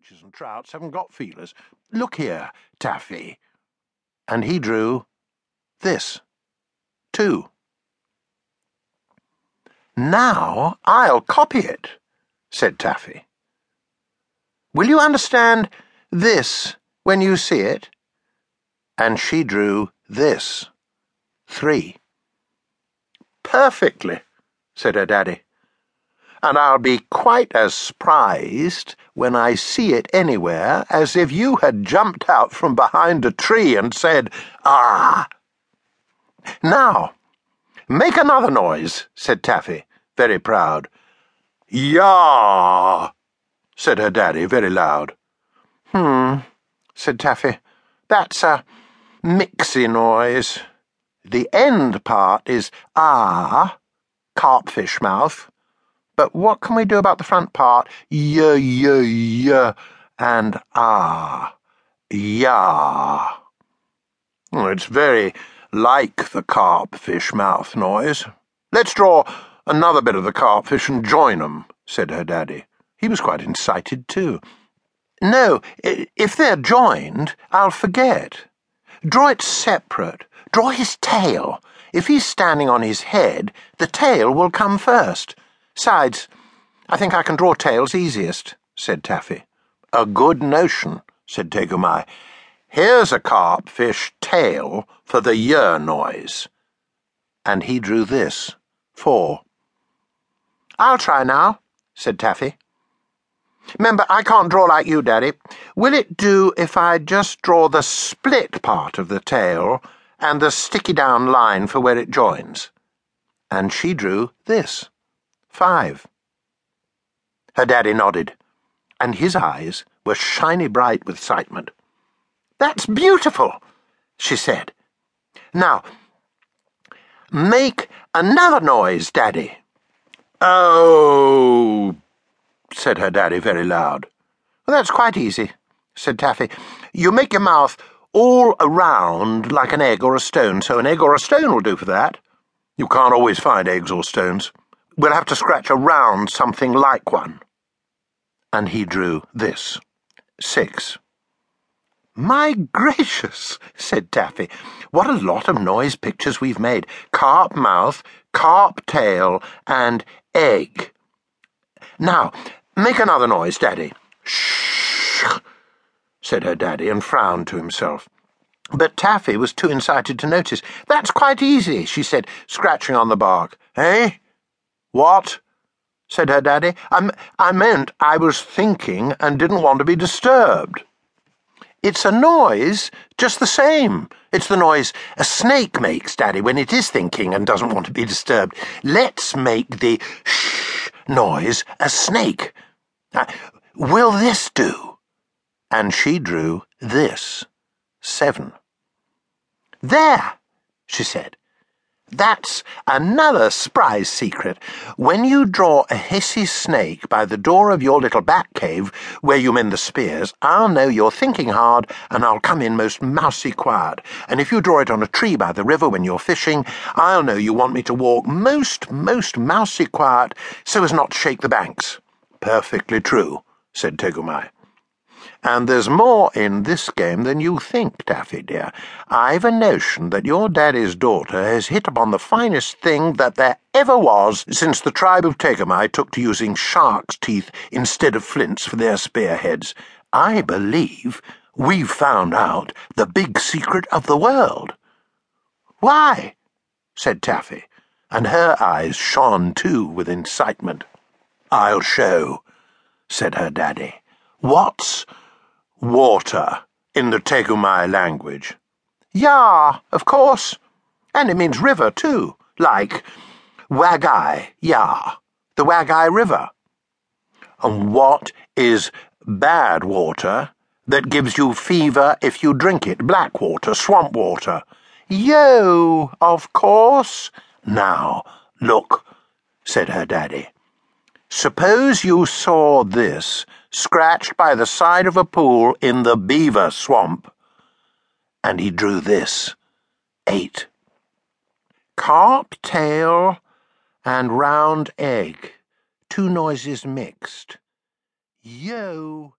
perches and trouts haven't got feelers. Look here, Taffy. And he drew this, Two. Now I'll copy it, said Taffy. Will you understand this when you see it? And she drew this, three. Perfectly, said her daddy and I'll be quite as surprised when I see it anywhere as if you had jumped out from behind a tree and said, Ah! Now, make another noise, said Taffy, very proud. Yah! said her daddy, very loud. Hmm, said Taffy. That's a mixy noise. The end part is ah, carpfish mouth. But what can we do about the front part? Y, y, y, and ah, ya. It's very like the carpfish mouth noise. Let's draw another bit of the carpfish and join 'em," said her daddy. He was quite incited too. No, if they're joined, I'll forget. Draw it separate. Draw his tail. If he's standing on his head, the tail will come first. Sides, I think I can draw tails easiest, said Taffy. A good notion, said Tegumai. Here's a carpfish tail for the year noise. And he drew this, four. I'll try now, said Taffy. Remember, I can't draw like you, Daddy. Will it do if I just draw the split part of the tail and the sticky down line for where it joins? And she drew this. Five. Her daddy nodded, and his eyes were shiny bright with excitement. That's beautiful, she said. Now, make another noise, Daddy. Oh, said her daddy very loud. Well, that's quite easy, said Taffy. You make your mouth all around like an egg or a stone, so an egg or a stone will do for that. You can't always find eggs or stones. We'll have to scratch around something like one. And he drew this. Six. My gracious, said Taffy. What a lot of noise pictures we've made. Carp mouth, carp tail, and egg. Now, make another noise, Daddy. Shh, said her daddy, and frowned to himself. But Taffy was too incited to notice. That's quite easy, she said, scratching on the bark. Eh? What? said her daddy. I, I meant I was thinking and didn't want to be disturbed. It's a noise, just the same. It's the noise a snake makes, Daddy, when it is thinking and doesn't want to be disturbed. Let's make the shh noise a snake. Uh, will this do? And she drew this. Seven. There, she said. That's another surprise secret. When you draw a hissy snake by the door of your little bat cave where you mend the spears, I'll know you're thinking hard and I'll come in most mousy quiet. And if you draw it on a tree by the river when you're fishing, I'll know you want me to walk most, most mousy quiet so as not to shake the banks. Perfectly true, said Tegumai. And there's more in this game than you think, Taffy dear. I've a notion that your daddy's daughter has hit upon the finest thing that there ever was since the tribe of Tegumai took to using shark's teeth instead of flints for their spearheads. I believe we've found out the big secret of the world. Why? said Taffy, and her eyes shone too with incitement. I'll show, said her daddy. What's water in the Tegumai language. Ya, of course. And it means river, too, like Wagai, Ya, the Wagai River. And what is bad water that gives you fever if you drink it? Black water, swamp water. Yo, of course. Now, look, said her daddy. Suppose you saw this scratched by the side of a pool in the beaver swamp. And he drew this. Eight. Carp tail and round egg. Two noises mixed. Yo.